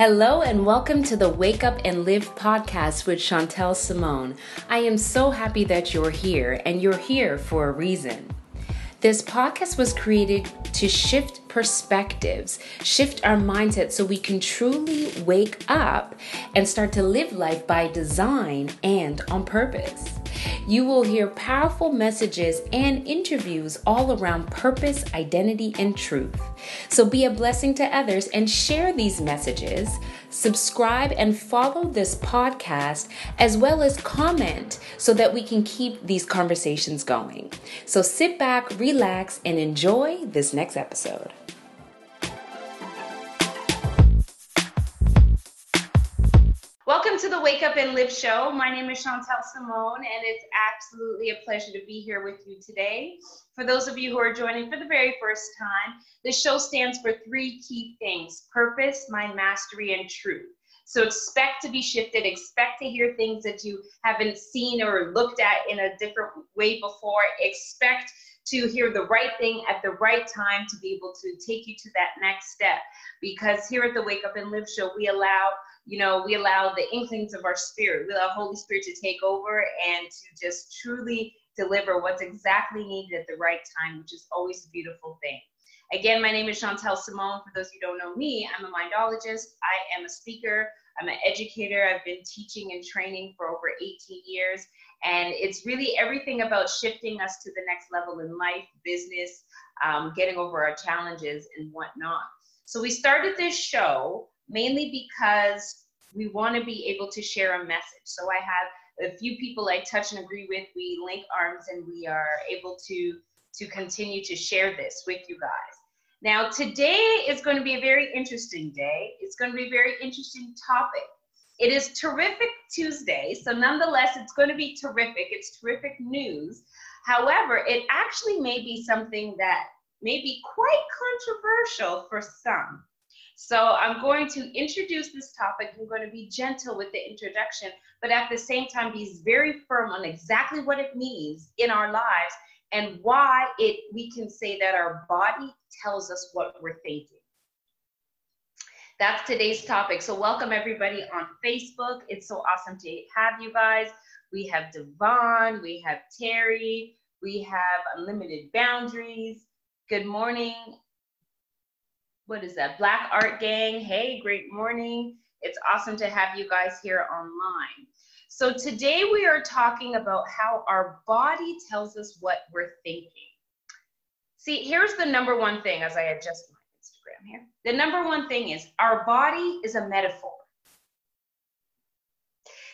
Hello and welcome to the Wake Up and Live podcast with Chantel Simone. I am so happy that you're here and you're here for a reason. This podcast was created to shift perspectives, shift our mindset so we can truly wake up and start to live life by design and on purpose. You will hear powerful messages and interviews all around purpose, identity, and truth. So be a blessing to others and share these messages. Subscribe and follow this podcast as well as comment so that we can keep these conversations going. So sit back, relax, and enjoy this next episode. Welcome to the Wake Up and Live show. My name is Chantel Simone, and it's absolutely a pleasure to be here with you today. For those of you who are joining for the very first time, this show stands for three key things purpose, mind mastery, and truth. So expect to be shifted, expect to hear things that you haven't seen or looked at in a different way before. Expect to hear the right thing at the right time to be able to take you to that next step. Because here at the Wake Up and Live show, we allow you know, we allow the inklings of our spirit, we allow Holy Spirit to take over and to just truly deliver what's exactly needed at the right time, which is always a beautiful thing. Again, my name is Chantel Simone. For those who don't know me, I'm a mindologist. I am a speaker. I'm an educator. I've been teaching and training for over 18 years. And it's really everything about shifting us to the next level in life, business, um, getting over our challenges, and whatnot. So we started this show mainly because we want to be able to share a message. So I have a few people I touch and agree with. We link arms and we are able to to continue to share this with you guys. Now today is going to be a very interesting day. It's going to be a very interesting topic. It is terrific Tuesday, so nonetheless, it's going to be terrific. It's terrific news. However, it actually may be something that may be quite controversial for some. So I'm going to introduce this topic. I'm going to be gentle with the introduction, but at the same time be very firm on exactly what it means in our lives and why it we can say that our body tells us what we're thinking. That's today's topic. So welcome everybody on Facebook. It's so awesome to have you guys. We have Devon, we have Terry, we have Unlimited Boundaries. Good morning, what is that? Black Art Gang. Hey, great morning. It's awesome to have you guys here online. So today we are talking about how our body tells us what we're thinking. See, here's the number one thing as I adjust my Instagram here. The number one thing is our body is a metaphor.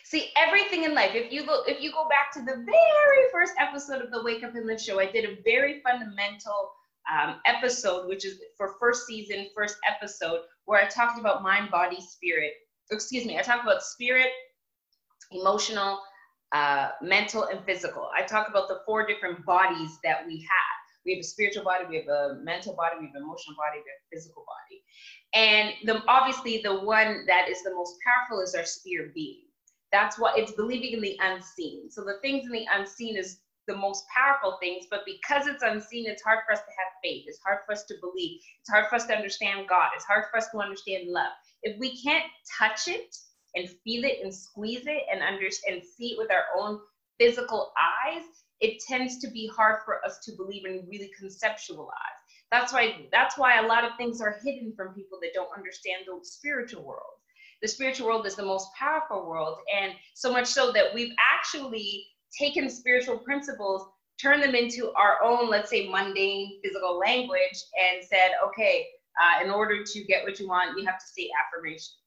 See, everything in life, if you look, if you go back to the very first episode of the Wake Up and Live show, I did a very fundamental um, episode, which is for first season, first episode, where I talked about mind, body, spirit. Excuse me, I talked about spirit, emotional, uh, mental, and physical. I talk about the four different bodies that we have. We have a spiritual body, we have a mental body, we have an emotional body, we have a physical body. And the, obviously, the one that is the most powerful is our spirit being. That's what it's believing in the unseen. So the things in the unseen is the most powerful things, but because it's unseen, it's hard for us to have faith. It's hard for us to believe. It's hard for us to understand God. It's hard for us to understand love. If we can't touch it and feel it and squeeze it and understand and see it with our own physical eyes, it tends to be hard for us to believe and really conceptualize. That's why that's why a lot of things are hidden from people that don't understand the spiritual world. The spiritual world is the most powerful world, and so much so that we've actually taken spiritual principles, turned them into our own, let's say, mundane physical language, and said, okay, uh, in order to get what you want, you have to say affirmations.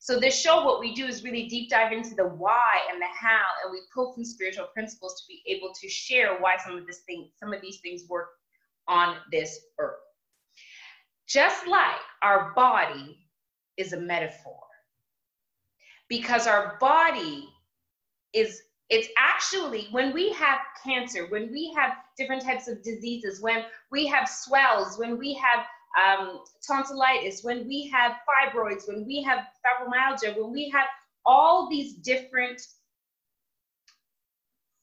So this show, what we do is really deep dive into the why and the how, and we pull from spiritual principles to be able to share why some of this thing, some of these things work on this earth. Just like our body is a metaphor, because our body is it's actually when we have cancer, when we have different types of diseases, when we have swells, when we have um, tonsillitis, when we have fibroids, when we have fibromyalgia, when we have all these different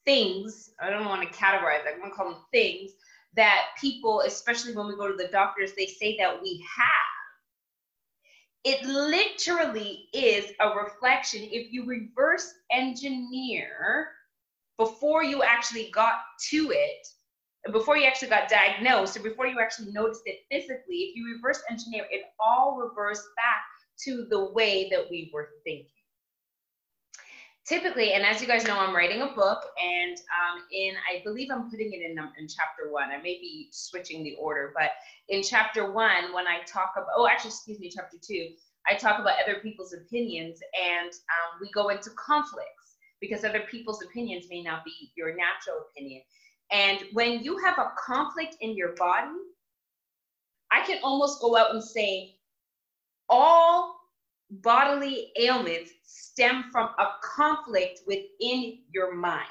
things, I don't want to categorize, I'm going to call them things that people, especially when we go to the doctors, they say that we have. It literally is a reflection. If you reverse engineer before you actually got to it, before you actually got diagnosed, or before you actually noticed it physically, if you reverse engineer, it all reverts back to the way that we were thinking. Typically, and as you guys know, I'm writing a book, and um, in I believe I'm putting it in in chapter one. I may be switching the order, but in chapter one, when I talk about oh, actually, excuse me, chapter two, I talk about other people's opinions, and um, we go into conflicts because other people's opinions may not be your natural opinion. And when you have a conflict in your body, I can almost go out and say all bodily ailments stem from a conflict within your mind.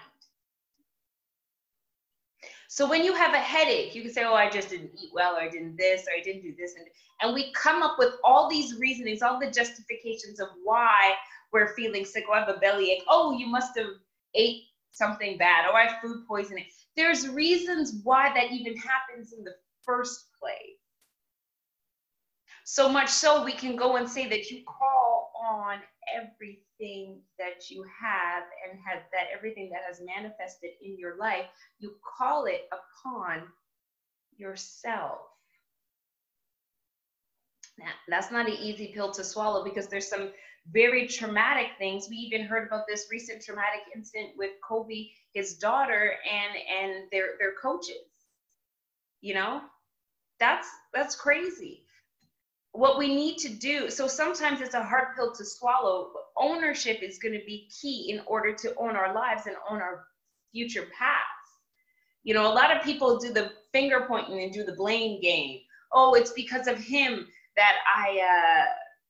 So when you have a headache, you can say, "Oh, I just didn't eat well, or I didn't this, or I didn't do this," and and we come up with all these reasonings, all the justifications of why we're feeling sick. Oh, I have a bellyache. Oh, you must have ate something bad. Oh, I have food poisoning. There's reasons why that even happens in the first place. So much so we can go and say that you call on everything that you have and that everything that has manifested in your life, you call it upon yourself. Now, that's not an easy pill to swallow because there's some very traumatic things. We even heard about this recent traumatic incident with Kobe, his daughter, and and their their coaches. You know, that's that's crazy what we need to do so sometimes it's a hard pill to swallow but ownership is going to be key in order to own our lives and own our future paths you know a lot of people do the finger pointing and do the blame game oh it's because of him that i uh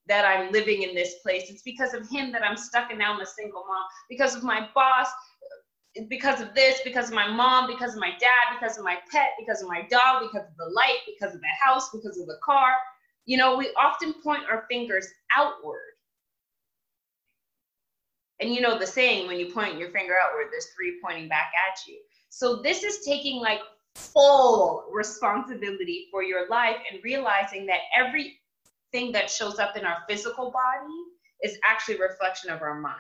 that i'm living in this place it's because of him that i'm stuck and now i'm a single mom because of my boss because of this, because of my mom, because of my dad, because of my pet, because of my dog, because of the light, because of the house, because of the car. You know, we often point our fingers outward. And you know the saying, when you point your finger outward, there's three pointing back at you. So this is taking like full responsibility for your life and realizing that everything that shows up in our physical body is actually a reflection of our mind.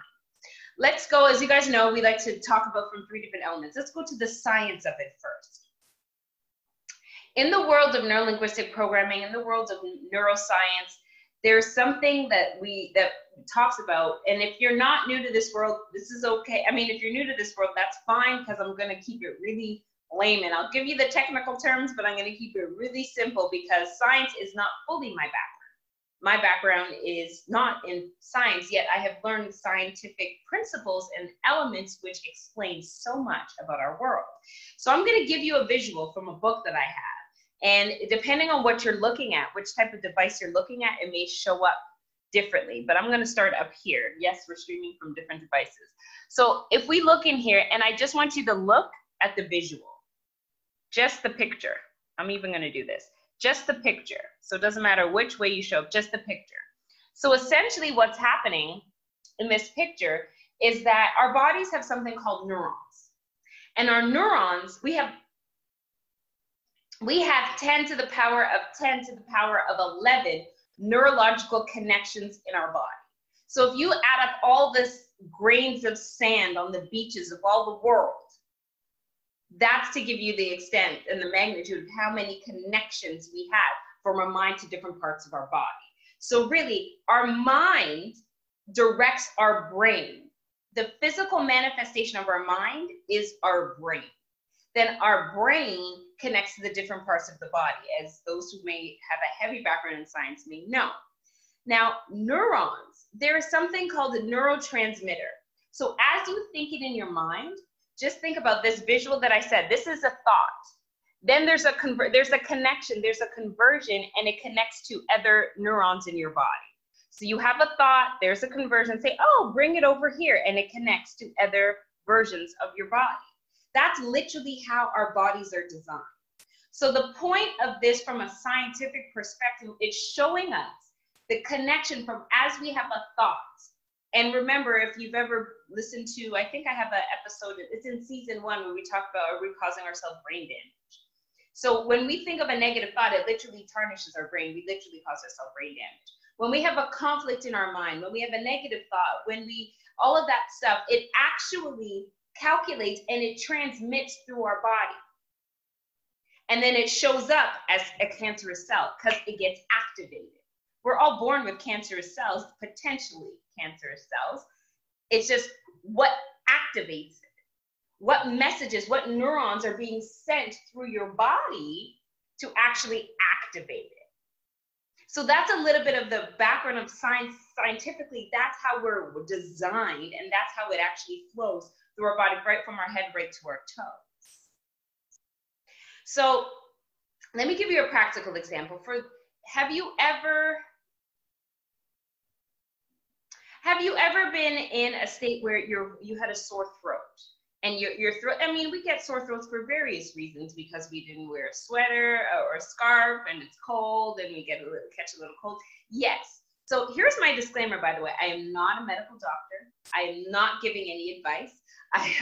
Let's go, as you guys know, we like to talk about from three different elements. Let's go to the science of it first in the world of neurolinguistic programming, in the world of neuroscience, there's something that we that talks about. And if you're not new to this world this is okay. I mean if you're new to this world that's fine because i'm going to keep it really layman i'll give you the technical terms but i'm going to keep it really simple because science is not fully my background. My background is not in science yet i have learned scientific principles and elements which explain so much about our world. So i'm going to give you a visual from a book that i have and depending on what you're looking at, which type of device you're looking at, it may show up differently. But I'm going to start up here. Yes, we're streaming from different devices. So if we look in here, and I just want you to look at the visual, just the picture. I'm even going to do this. Just the picture. So it doesn't matter which way you show up, just the picture. So essentially what's happening in this picture is that our bodies have something called neurons. And our neurons, we have we have 10 to the power of 10 to the power of 11 neurological connections in our body. So if you add up all this grains of sand on the beaches of all the world, that's to give you the extent and the magnitude of how many connections we have from our mind to different parts of our body. So really, our mind directs our brain. The physical manifestation of our mind is our brain then our brain connects to the different parts of the body, as those who may have a heavy background in science may know. Now, neurons, there is something called a neurotransmitter. So as you think it in your mind, just think about this visual that I said. This is a thought. Then there's a there's a connection, there's a conversion, and it connects to other neurons in your body. So you have a thought, there's a conversion, say, oh, bring it over here, and it connects to other versions of your body. That's literally how our bodies are designed. So the point of this from a scientific perspective is showing us the connection from as we have a thought. And remember, if you've ever listened to, I think I have an episode, it's in season one where we talk about are we causing ourselves brain damage. So when we think of a negative thought, it literally tarnishes our brain. We literally cause ourselves brain damage. when we have a conflict in our mind, when we have a negative thought, when we, all of that stuff, it actually calculates and it transmits through our body. And then it shows up as a cancerous cell because it gets activated. We're all born with cancerous cells, potentially cancerous cells. It's just what activates it. What messages, what neurons are being sent through your body to actually activate it. So that's a little bit of the background of science. Scientifically, that's how we're designed, and that's how it actually flows through our body, right from our head right to our toes. So let me give you a practical example. For have you ever have you ever been in a state where you're you had a sore throat? And your, your throat i mean we get sore throats for various reasons because we didn't wear a sweater or a scarf and it's cold and we get a little, catch a little cold. Yes. So here's my disclaimer by the way. I am not a medical doctor. I am not giving any advice. I,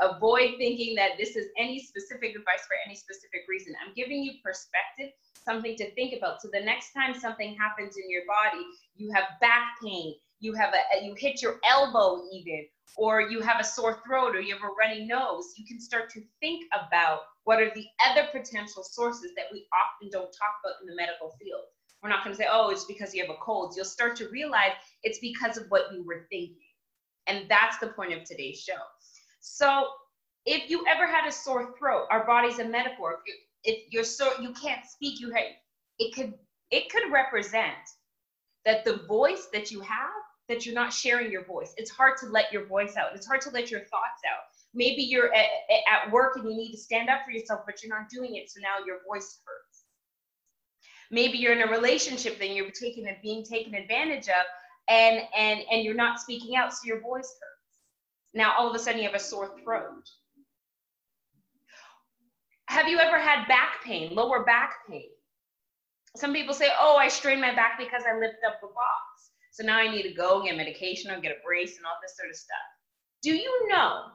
I avoid thinking that this is any specific advice for any specific reason. I'm giving you perspective something to think about. So the next time something happens in your body you have back pain. You have a you hit your elbow even or you have a sore throat or you have a runny nose, you can start to think about what are the other potential sources that we often don't talk about in the medical field. We're not going to say, oh, it's because you have a cold. You'll start to realize it's because of what you were thinking. And that's the point of today's show. So if you ever had a sore throat, our body's a metaphor. If, you're so you can't speak, you have, it could it could represent that the voice that you have that you're not sharing your voice. It's hard to let your voice out. It's hard to let your thoughts out. Maybe you're at, at work and you need to stand up for yourself, but you're not doing it. So now your voice hurts. Maybe you're in a relationship and you're taking being taken advantage of and and and you're not speaking out, so your voice hurts. Now all of a sudden you have a sore throat. Have you ever had back pain, lower back pain? Some people say, "Oh, I strained my back because I lifted up the box." So now I need to go get medication or get a brace and all this sort of stuff. Do you know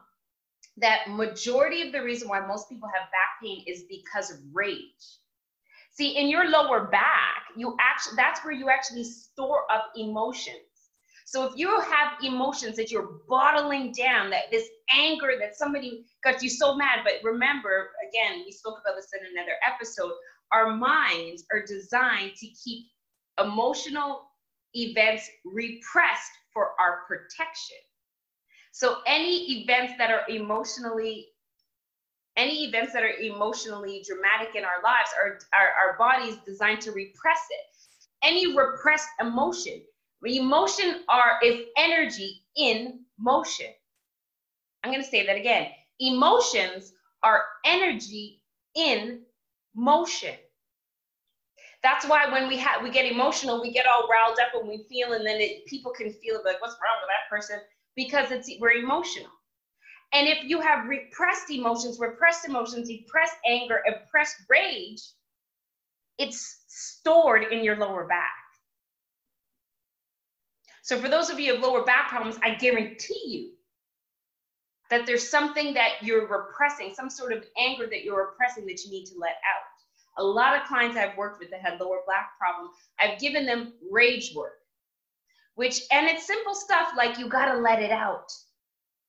that majority of the reason why most people have back pain is because of rage? See, in your lower back, you actually that's where you actually store up emotions. So if you have emotions that you're bottling down, that this anger that somebody got you so mad, but remember, again, we spoke about this in another episode, our minds are designed to keep emotional events repressed for our protection. So any events that are emotionally any events that are emotionally dramatic in our lives are our, our bodies designed to repress it. Any repressed emotion, emotion are is energy in motion. I'm going to say that again. Emotions are energy in motion. That's why when we have we get emotional, we get all riled up and we feel, and then it, people can feel like, what's wrong with that person? Because it's we're emotional. And if you have repressed emotions, repressed emotions, repressed anger, repressed rage, it's stored in your lower back. So for those of you with lower back problems, I guarantee you that there's something that you're repressing, some sort of anger that you're repressing that you need to let out. A lot of clients I've worked with that had lower back problem, I've given them rage work, which, and it's simple stuff like you gotta let it out.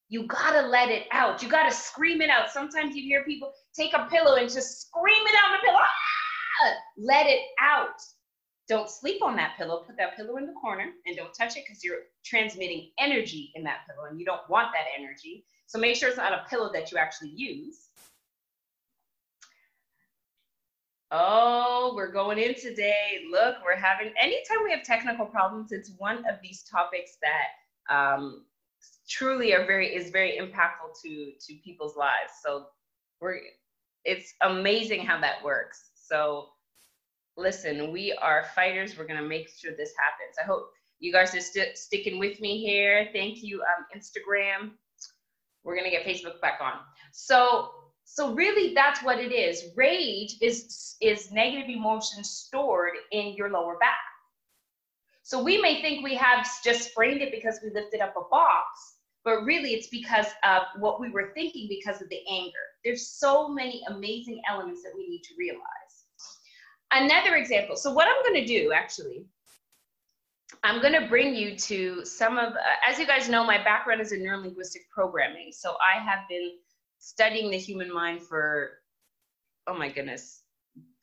You gotta let it out. You gotta scream it out. Sometimes you hear people take a pillow and just scream it out on the pillow. Ah! Let it out. Don't sleep on that pillow. Put that pillow in the corner and don't touch it because you're transmitting energy in that pillow and you don't want that energy. So make sure it's not a pillow that you actually use. Oh, we're going in today. Look, we're having, anytime we have technical problems, it's one of these topics that um, truly are very, is very impactful to, to people's lives. So we're, it's amazing how that works. So listen, we are fighters. We're going to make sure this happens. I hope you guys are st sticking with me here. Thank you, um, Instagram. We're going to get Facebook back on. So so really that's what it is. Rage is, is negative emotion stored in your lower back. So we may think we have just sprained it because we lifted up a box, but really it's because of what we were thinking because of the anger. There's so many amazing elements that we need to realize. Another example. So what I'm going to do actually I'm going to bring you to some of, uh, as you guys know, my background is in neurolinguistic programming. So I have been studying the human mind for, oh my goodness,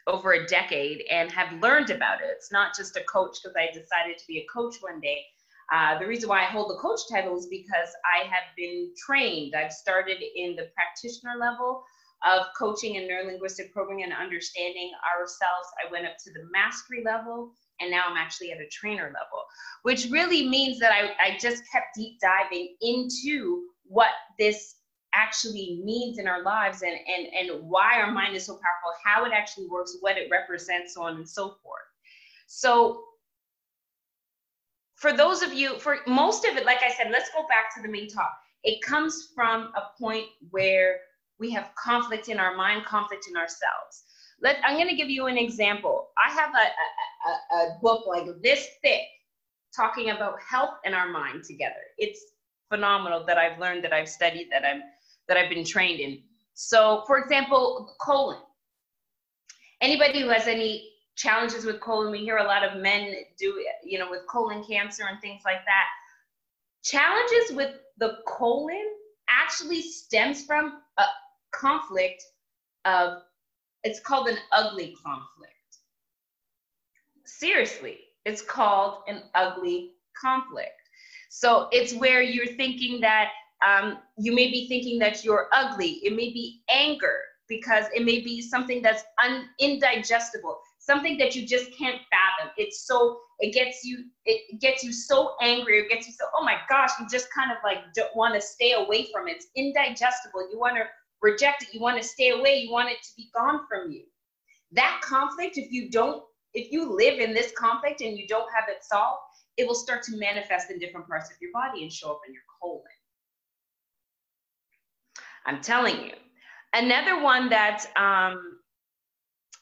over a decade and have learned about it. It's not just a coach because I decided to be a coach one day. Uh, the reason why I hold the coach title is because I have been trained. I've started in the practitioner level of coaching and neurolinguistic programming and understanding ourselves. I went up to the mastery level and now I'm actually at a trainer level, which really means that I, I just kept deep diving into what this actually means in our lives and, and, and why our mind is so powerful, how it actually works, what it represents, so on and so forth. So for those of you, for most of it, like I said, let's go back to the main talk. It comes from a point where we have conflict in our mind, conflict in ourselves. Let, I'm going to give you an example. I have a, a, a book like this thick talking about health and our mind together. It's phenomenal that I've learned, that I've studied, that I'm that I've been trained in. So, for example, colon. Anybody who has any challenges with colon, we hear a lot of men do, you know, with colon cancer and things like that. Challenges with the colon actually stems from a conflict of, it's called an ugly conflict. Seriously, it's called an ugly conflict. So it's where you're thinking that um, you may be thinking that you're ugly. It may be anger because it may be something that's un- indigestible, something that you just can't fathom. It's so it gets you it gets you so angry. It gets you so oh my gosh, you just kind of like don't want to stay away from it. It's indigestible. You want to reject it. You want to stay away. You want it to be gone from you. That conflict, if you don't, if you live in this conflict and you don't have it solved, it will start to manifest in different parts of your body and show up in your colon. I'm telling you. Another one that um,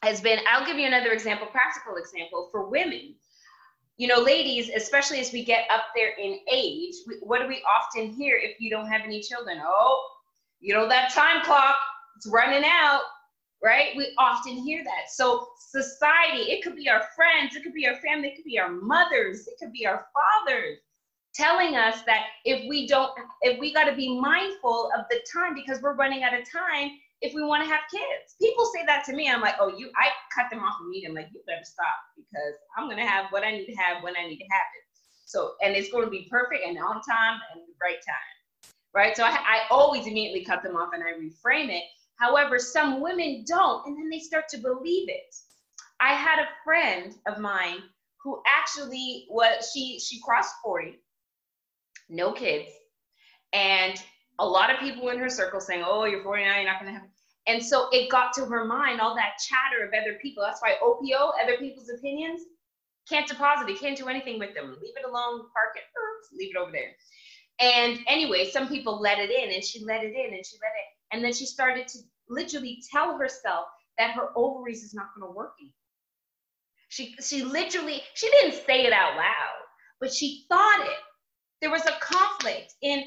has been, I'll give you another example, practical example for women. You know, ladies, especially as we get up there in age, what do we often hear if you don't have any children? Oh, you know, that time clock, it's running out, right? We often hear that. So, society, it could be our friends, it could be our family, it could be our mothers, it could be our fathers telling us that if we don't, if we got to be mindful of the time because we're running out of time if we want to have kids. People say that to me. I'm like, oh, you, I cut them off immediately. I'm like, you better stop because I'm going to have what I need to have when I need to have it. So, and it's going to be perfect and on time and the right time. Right. So I, I always immediately cut them off and I reframe it. However, some women don't, and then they start to believe it. I had a friend of mine who actually was she she crossed 40 no kids. And a lot of people in her circle saying, Oh, you're 49, you're not to have. And so it got to her mind, all that chatter of other people. That's why OPO, other people's opinions, can't deposit it, can't do anything with them. Leave it alone, park it, leave it over there. And anyway, some people let it in and she let it in and she let it. And then she started to literally tell herself that her ovaries is not going to work anymore. She, she literally, she didn't say it out loud, but she thought it there was a conflict in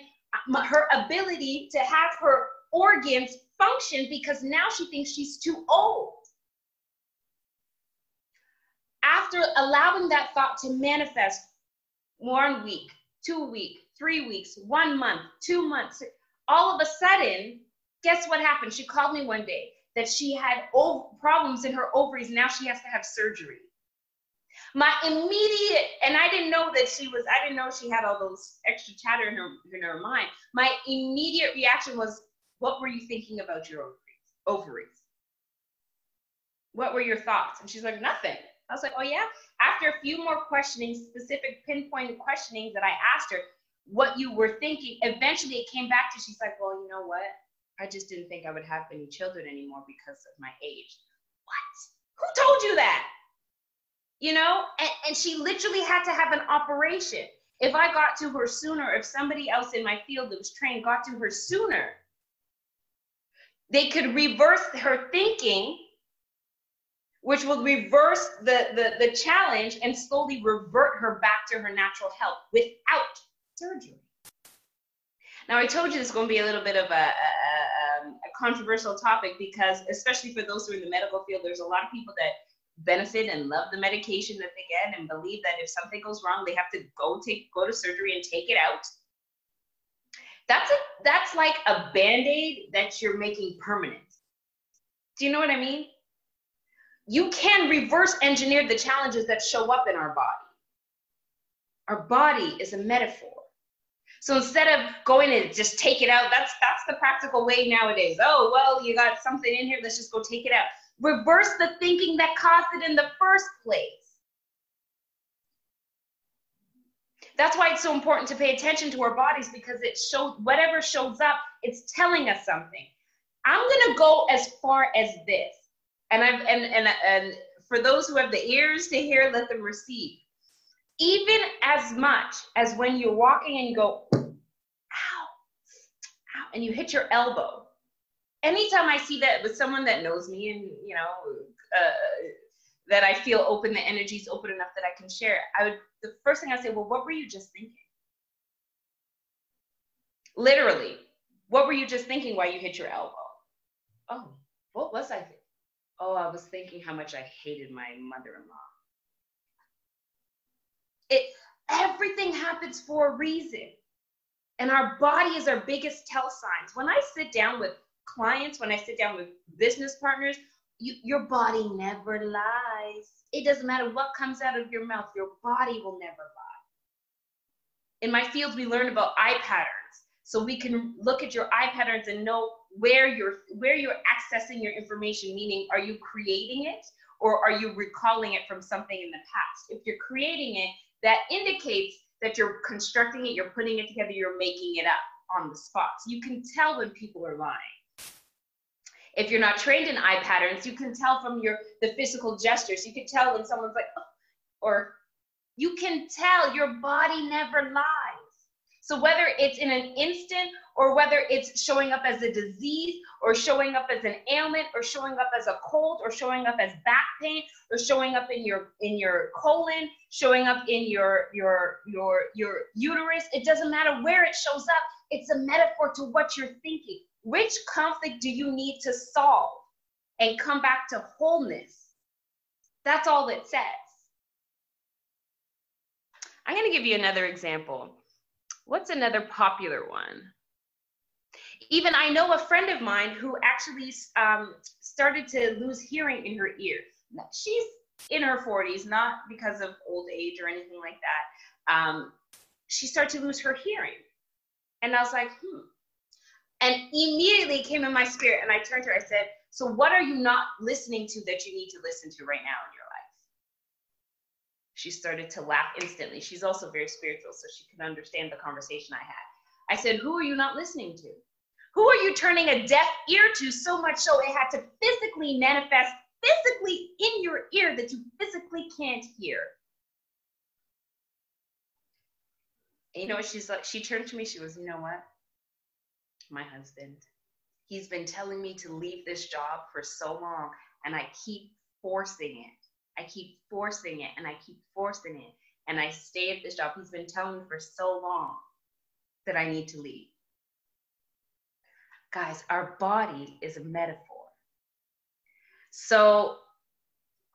her ability to have her organs function because now she thinks she's too old. After allowing that thought to manifest one week, two weeks, three weeks, one month, two months, all of a sudden, guess what happened? She called me one day that she had problems in her ovaries. Now she has to have surgery. My immediate, and I didn't know that she was, I didn't know she had all those extra chatter in her, in her mind. My immediate reaction was, what were you thinking about your ovaries? Ovaries. What were your thoughts? And she's like, nothing. I was like, oh yeah? After a few more questioning, specific pinpointed questionings that I asked her, what you were thinking, eventually it came back to, she's like, well, you know what? I just didn't think I would have any children anymore because of my age. What? Who told you that? You know? And, and she literally had to have an operation. If i got to her sooner if somebody else in my field that was trained got to her sooner they could reverse her thinking which will reverse the, the, the challenge and slowly revert her back to her natural health without surgery. Now i told you this is going to be a little bit of a, a, a, um, a controversial topic because especially for those who are in the medical field there's a lot of people that benefit and love the medication that they get and believe that if something goes wrong, they have to go take go to surgery and take it out. That's a that's like a band-aid that you're making permanent. Do you know what I mean? You can reverse engineer the challenges that show up in our body. Our body is a metaphor. So instead of going and just take it out, that's that's the practical way nowadays. Oh, well, you got something in here, let's just go take it out. Reverse the thinking that caused it in the first place. That's why it's so important to pay attention to our bodies because it shows whatever shows up, it's telling us something. I'm gonna go as far as this. And I've and and and for those who have the ears to hear, let them receive. Even as much as when you're walking and you go, ow, ow, and you hit your elbow. Anytime I see that with someone that knows me and you know uh, that I feel open, the energy's open enough that I can share, I would the first thing I say, well, what were you just thinking? Literally, what were you just thinking while you hit your elbow? Oh, what was I thinking? Oh, I was thinking how much I hated my mother-in-law. It everything happens for a reason. And our body is our biggest tell signs. When I sit down with clients, when I sit down with business partners, you, your body never lies. It doesn't matter what comes out of your mouth, your body will never lie. In my field, we learn about eye patterns. So we can look at your eye patterns and know where you're where you're accessing your information, meaning are you creating it or are you recalling it from something in the past? If you're creating it, that indicates that you're constructing it, you're putting it together, you're making it up on the spot. So you can tell when people are lying. If you're not trained in eye patterns, you can tell from your the physical gestures. You can tell when someone's like, oh, or you can tell your body never lies. So whether it's in an instant or whether it's showing up as a disease or showing up as an ailment or showing up as a cold or showing up as back pain or showing up in your in your colon, showing up in your your your your uterus, it doesn't matter where it shows up. It's a metaphor to what you're thinking. Which conflict do you need to solve and come back to wholeness? That's all it says. I'm going to give you another example. What's another popular one? Even I know a friend of mine who actually um, started to lose hearing in her ear. She's in her 40s, not because of old age or anything like that. Um, she started to lose her hearing. And I was like, hmm, and immediately came in my spirit, and I turned to her. I said, So, what are you not listening to that you need to listen to right now in your life? She started to laugh instantly. She's also very spiritual, so she could understand the conversation I had. I said, Who are you not listening to? Who are you turning a deaf ear to so much so it had to physically manifest physically in your ear that you physically can't hear? And you know she's like? She turned to me, she was, You know what? My husband. He's been telling me to leave this job for so long, and I keep forcing it. I keep forcing it, and I keep forcing it. And I stay at this job. He's been telling me for so long that I need to leave. Guys, our body is a metaphor. So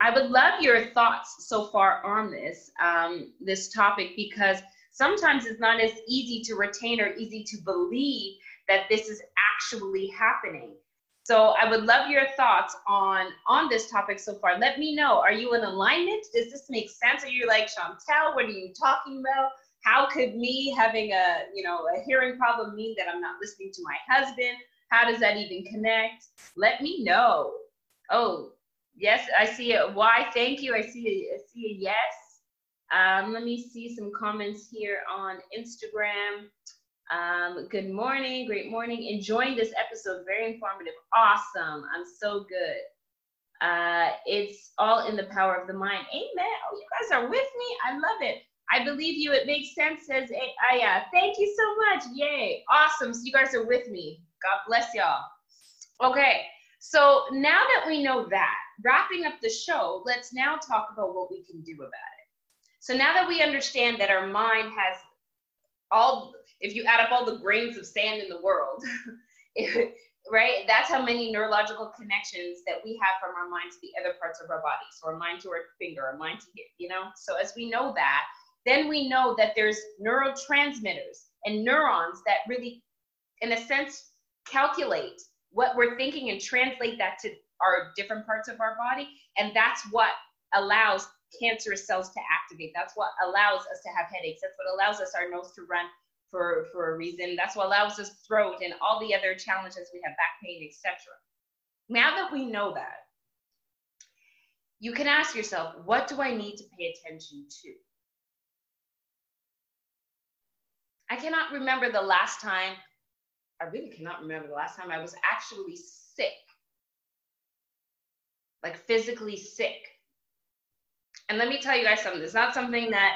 I would love your thoughts so far on this, um, this topic, because sometimes it's not as easy to retain or easy to believe that this is actually happening. So I would love your thoughts on on this topic so far. Let me know. Are you in alignment? Does this make sense? Are you like Chantel? What are you talking about? How could me having a you know a hearing problem mean that I'm not listening to my husband? How does that even connect? Let me know. Oh, yes, I see it. Why? Thank you. I see a, I see a yes. Um, let me see some comments here on Instagram. Um, good morning, great morning. Enjoying this episode, very informative. Awesome. I'm so good. Uh, it's all in the power of the mind. Amen. Oh, you guys are with me. I love it. I believe you. It makes sense. Says Aya. Thank you so much. Yay. Awesome. So you guys are with me. God bless y'all. Okay. So now that we know that, wrapping up the show, let's now talk about what we can do about it. So now that we understand that our mind has all if you add up all the grains of sand in the world, right? That's how many neurological connections that we have from our mind to the other parts of our body. So our mind to our finger, our mind to here, you know? So as we know that, then we know that there's neurotransmitters and neurons that really, in a sense, calculate what we're thinking and translate that to our different parts of our body. And that's what allows cancerous cells to activate. That's what allows us to have headaches. That's what allows us our nose to run for, for a reason. That's what allows us throat and all the other challenges we have, back pain, etc. Now that we know that, you can ask yourself, what do I need to pay attention to? I cannot remember the last time, I really cannot remember the last time I was actually sick, like physically sick. And let me tell you guys something, it's not something that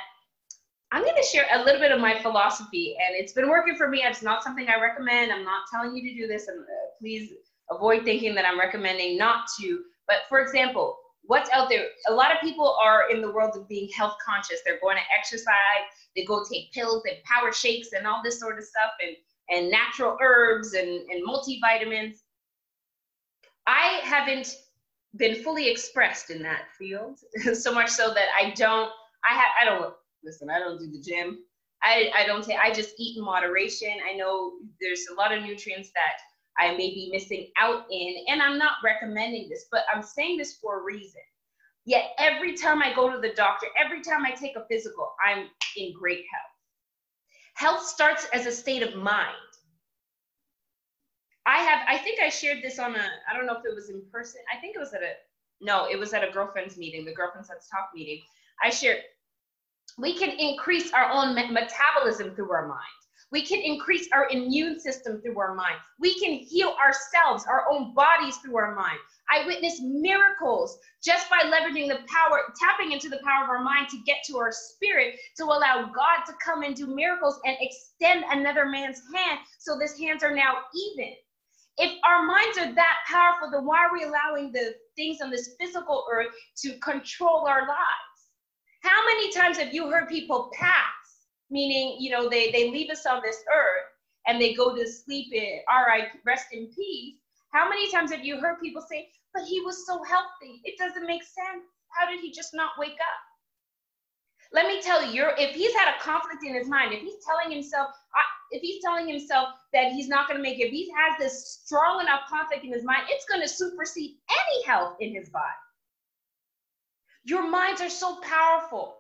I'm going to share a little bit of my philosophy, and it's been working for me. It's not something I recommend. I'm not telling you to do this, and uh, please avoid thinking that I'm recommending not to. But for example, what's out there? A lot of people are in the world of being health conscious. They're going to exercise, they go take pills and power shakes and all this sort of stuff, and and natural herbs and, and multivitamins. I haven't been fully expressed in that field, so much so that I don't. I have. I don't listen, I don't do the gym. I, I don't say, I just eat in moderation. I know there's a lot of nutrients that I may be missing out in, and I'm not recommending this, but I'm saying this for a reason. Yet every time I go to the doctor, every time I take a physical, I'm in great health. Health starts as a state of mind. I have, I think I shared this on a, I don't know if it was in person. I think it was at a, no, it was at a girlfriend's meeting, the girlfriend's Let's Talk meeting. I shared, we can increase our own metabolism through our mind. We can increase our immune system through our mind. We can heal ourselves, our own bodies through our mind. I witnessed miracles just by leveraging the power, tapping into the power of our mind to get to our spirit, to allow God to come and do miracles and extend another man's hand so his hands are now even. If our minds are that powerful, then why are we allowing the things on this physical earth to control our lives? How many times have you heard people pass, meaning, you know, they, they leave us on this earth and they go to sleep in, all right, rest in peace. How many times have you heard people say, but he was so healthy. It doesn't make sense. How did he just not wake up? Let me tell you, if he's had a conflict in his mind, if he's telling himself, if he's telling himself that he's not going to make it, if he has this strong enough conflict in his mind, it's going to supersede any health in his body. Your minds are so powerful.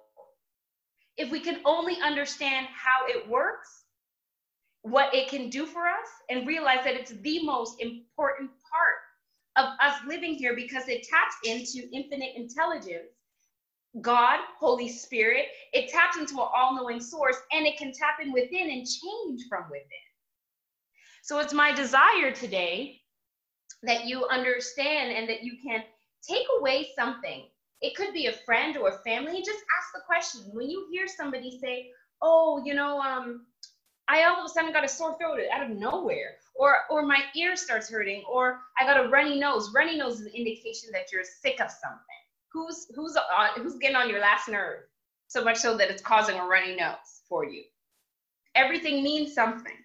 If we can only understand how it works, what it can do for us, and realize that it's the most important part of us living here because it taps into infinite intelligence. God, Holy Spirit, it taps into an all knowing source and it can tap in within and change from within. So it's my desire today that you understand and that you can take away something it could be a friend or a family. Just ask the question. When you hear somebody say, "Oh, you know, um, I all of a sudden got a sore throat out of nowhere," or or my ear starts hurting, or I got a runny nose. Runny nose is an indication that you're sick of something. Who's who's on who's getting on your last nerve? So much so that it's causing a runny nose for you. Everything means something.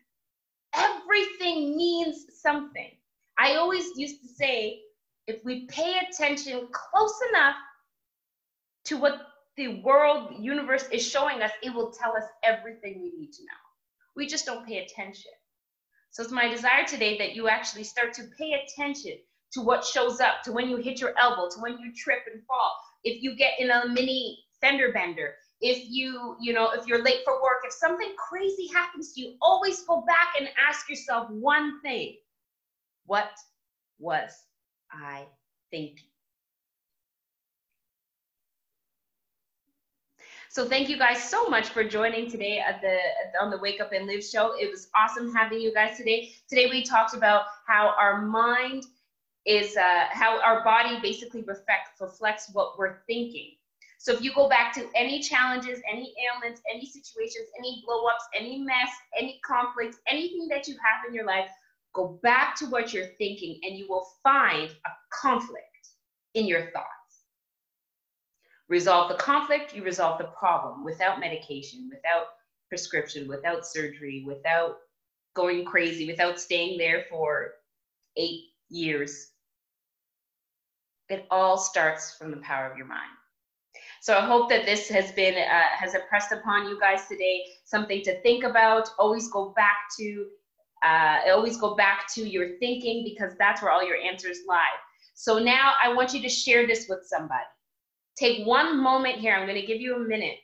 Everything means something. I always used to say, if we pay attention close enough to what the world universe is showing us, it will tell us everything we need to know. We just don't pay attention. So it's my desire today that you actually start to pay attention to what shows up, to when you hit your elbow, to when you trip and fall. If you get in a mini fender bender, if you, you know, if you're late for work, if something crazy happens to you, always go back and ask yourself one thing. What was I thinking? So thank you guys so much for joining today at the on the Wake Up and Live show. It was awesome having you guys today. Today we talked about how our mind is uh, how our body basically reflect, reflects what we're thinking. So if you go back to any challenges, any ailments, any situations, any blowups, any mess, any conflicts, anything that you have in your life, go back to what you're thinking and you will find a conflict in your thoughts resolve the conflict, you resolve the problem without medication, without prescription, without surgery, without going crazy, without staying there for eight years. It all starts from the power of your mind. So I hope that this has been uh, has impressed upon you guys today something to think about. Always go back to uh, always go back to your thinking because that's where all your answers lie. So now I want you to share this with somebody. Take one moment here. I'm going to give you a minute.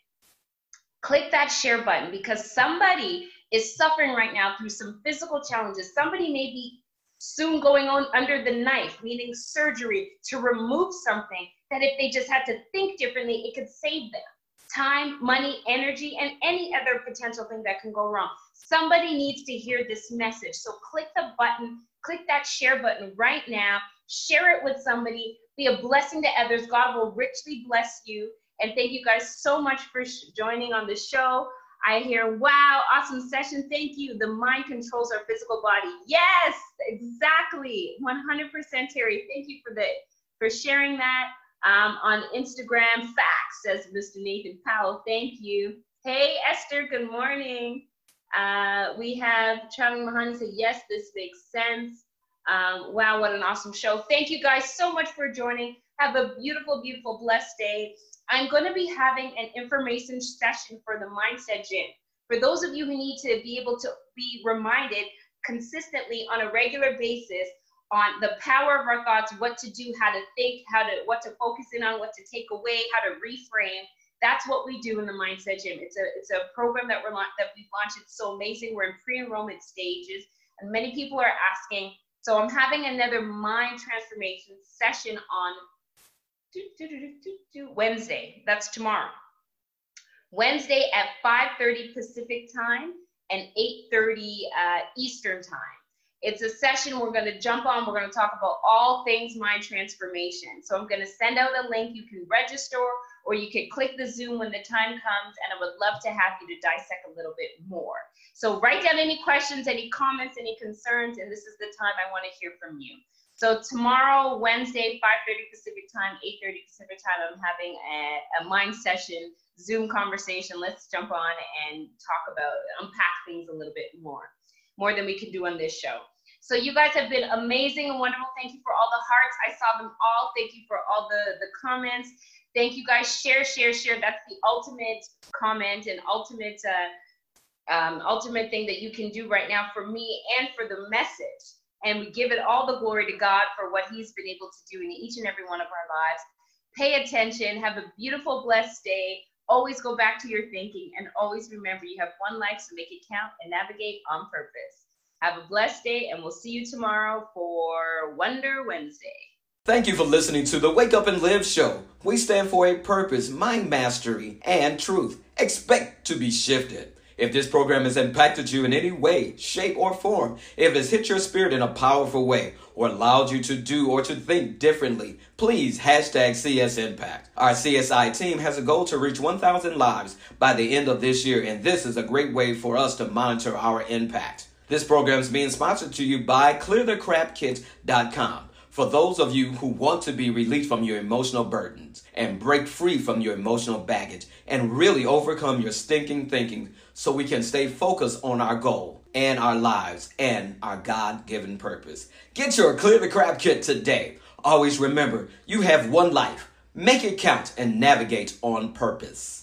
Click that share button because somebody is suffering right now through some physical challenges. Somebody may be soon going on under the knife, meaning surgery to remove something that if they just had to think differently, it could save them time, money, energy, and any other potential thing that can go wrong. Somebody needs to hear this message. So click the button, click that share button right now, share it with somebody, be a blessing to others. God will richly bless you. And thank you guys so much for joining on the show. I hear, wow, awesome session. Thank you. The mind controls our physical body. Yes, exactly. 100% Terry. Thank you for the for sharing that um, on Instagram. Facts, says Mr. Nathan Powell. Thank you. Hey, Esther, good morning. Uh, we have Charlie Mahoney said, yes, this makes sense. Um, wow, what an awesome show. Thank you guys so much for joining. Have a beautiful, beautiful, blessed day. I'm going to be having an information session for the Mindset Gym. For those of you who need to be able to be reminded consistently on a regular basis on the power of our thoughts, what to do, how to think, how to what to focus in on, what to take away, how to reframe. That's what we do in the Mindset Gym. It's a it's a program that we're that we've launched. It's so amazing. We're in pre-enrollment stages, and many people are asking. So I'm having another mind transformation session on Wednesday. That's tomorrow. Wednesday at 5:30 Pacific time and 8:30 uh, Eastern time. It's a session we're going to jump on. We're going to talk about all things mind transformation. So I'm going to send out a link. You can register or you could click the Zoom when the time comes. And I would love to have you to dissect a little bit more. So write down any questions, any comments, any concerns, and this is the time I want to hear from you. So tomorrow, Wednesday, 5.30 Pacific time, 8.30 Pacific time, I'm having a, a mind session, Zoom conversation. Let's jump on and talk about, unpack things a little bit more more than we can do on this show. So you guys have been amazing and wonderful. Thank you for all the hearts. I saw them all. Thank you for all the, the comments. Thank you guys. Share, share, share. That's the ultimate comment and ultimate uh, um, ultimate thing that you can do right now for me and for the message. And we give it all the glory to God for what He's been able to do in each and every one of our lives. Pay attention. Have a beautiful, blessed day. Always go back to your thinking and always remember you have one life, so make it count and navigate on purpose. Have a blessed day, and we'll see you tomorrow for Wonder Wednesday. Thank you for listening to the Wake Up and Live show. We stand for a purpose, mind mastery, and truth. Expect to be shifted. If this program has impacted you in any way, shape, or form, if it's hit your spirit in a powerful way, or allowed you to do or to think differently, please hashtag CS Impact. Our CSI team has a goal to reach 1,000 lives by the end of this year, and this is a great way for us to monitor our impact. This program is being sponsored to you by ClearTheCrapKit.com for those of you who want to be released from your emotional burdens and break free from your emotional baggage and really overcome your stinking thinking so we can stay focused on our goal and our lives and our God given purpose. Get your Clear the Crap kit today. Always remember, you have one life. Make it count and navigate on purpose.